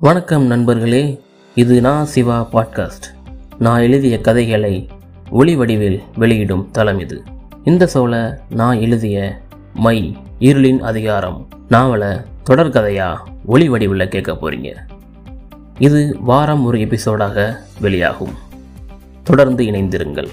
வணக்கம் நண்பர்களே இது நான் சிவா பாட்காஸ்ட். நான் எழுதிய கதைகளை ஒளி வடிவில் வெளியிடும் தளம் இது. இந்த சோலை நான் எழுதிய மை இருளின் அதிகாரம் நாவலை தொடர்கதையா ஒளி வடிவில் கேட்க போகிறீங்க இது வாரம் ஒரு எபிசோடாக வெளியாகும். தொடர்ந்து இணைந்திருங்கள்.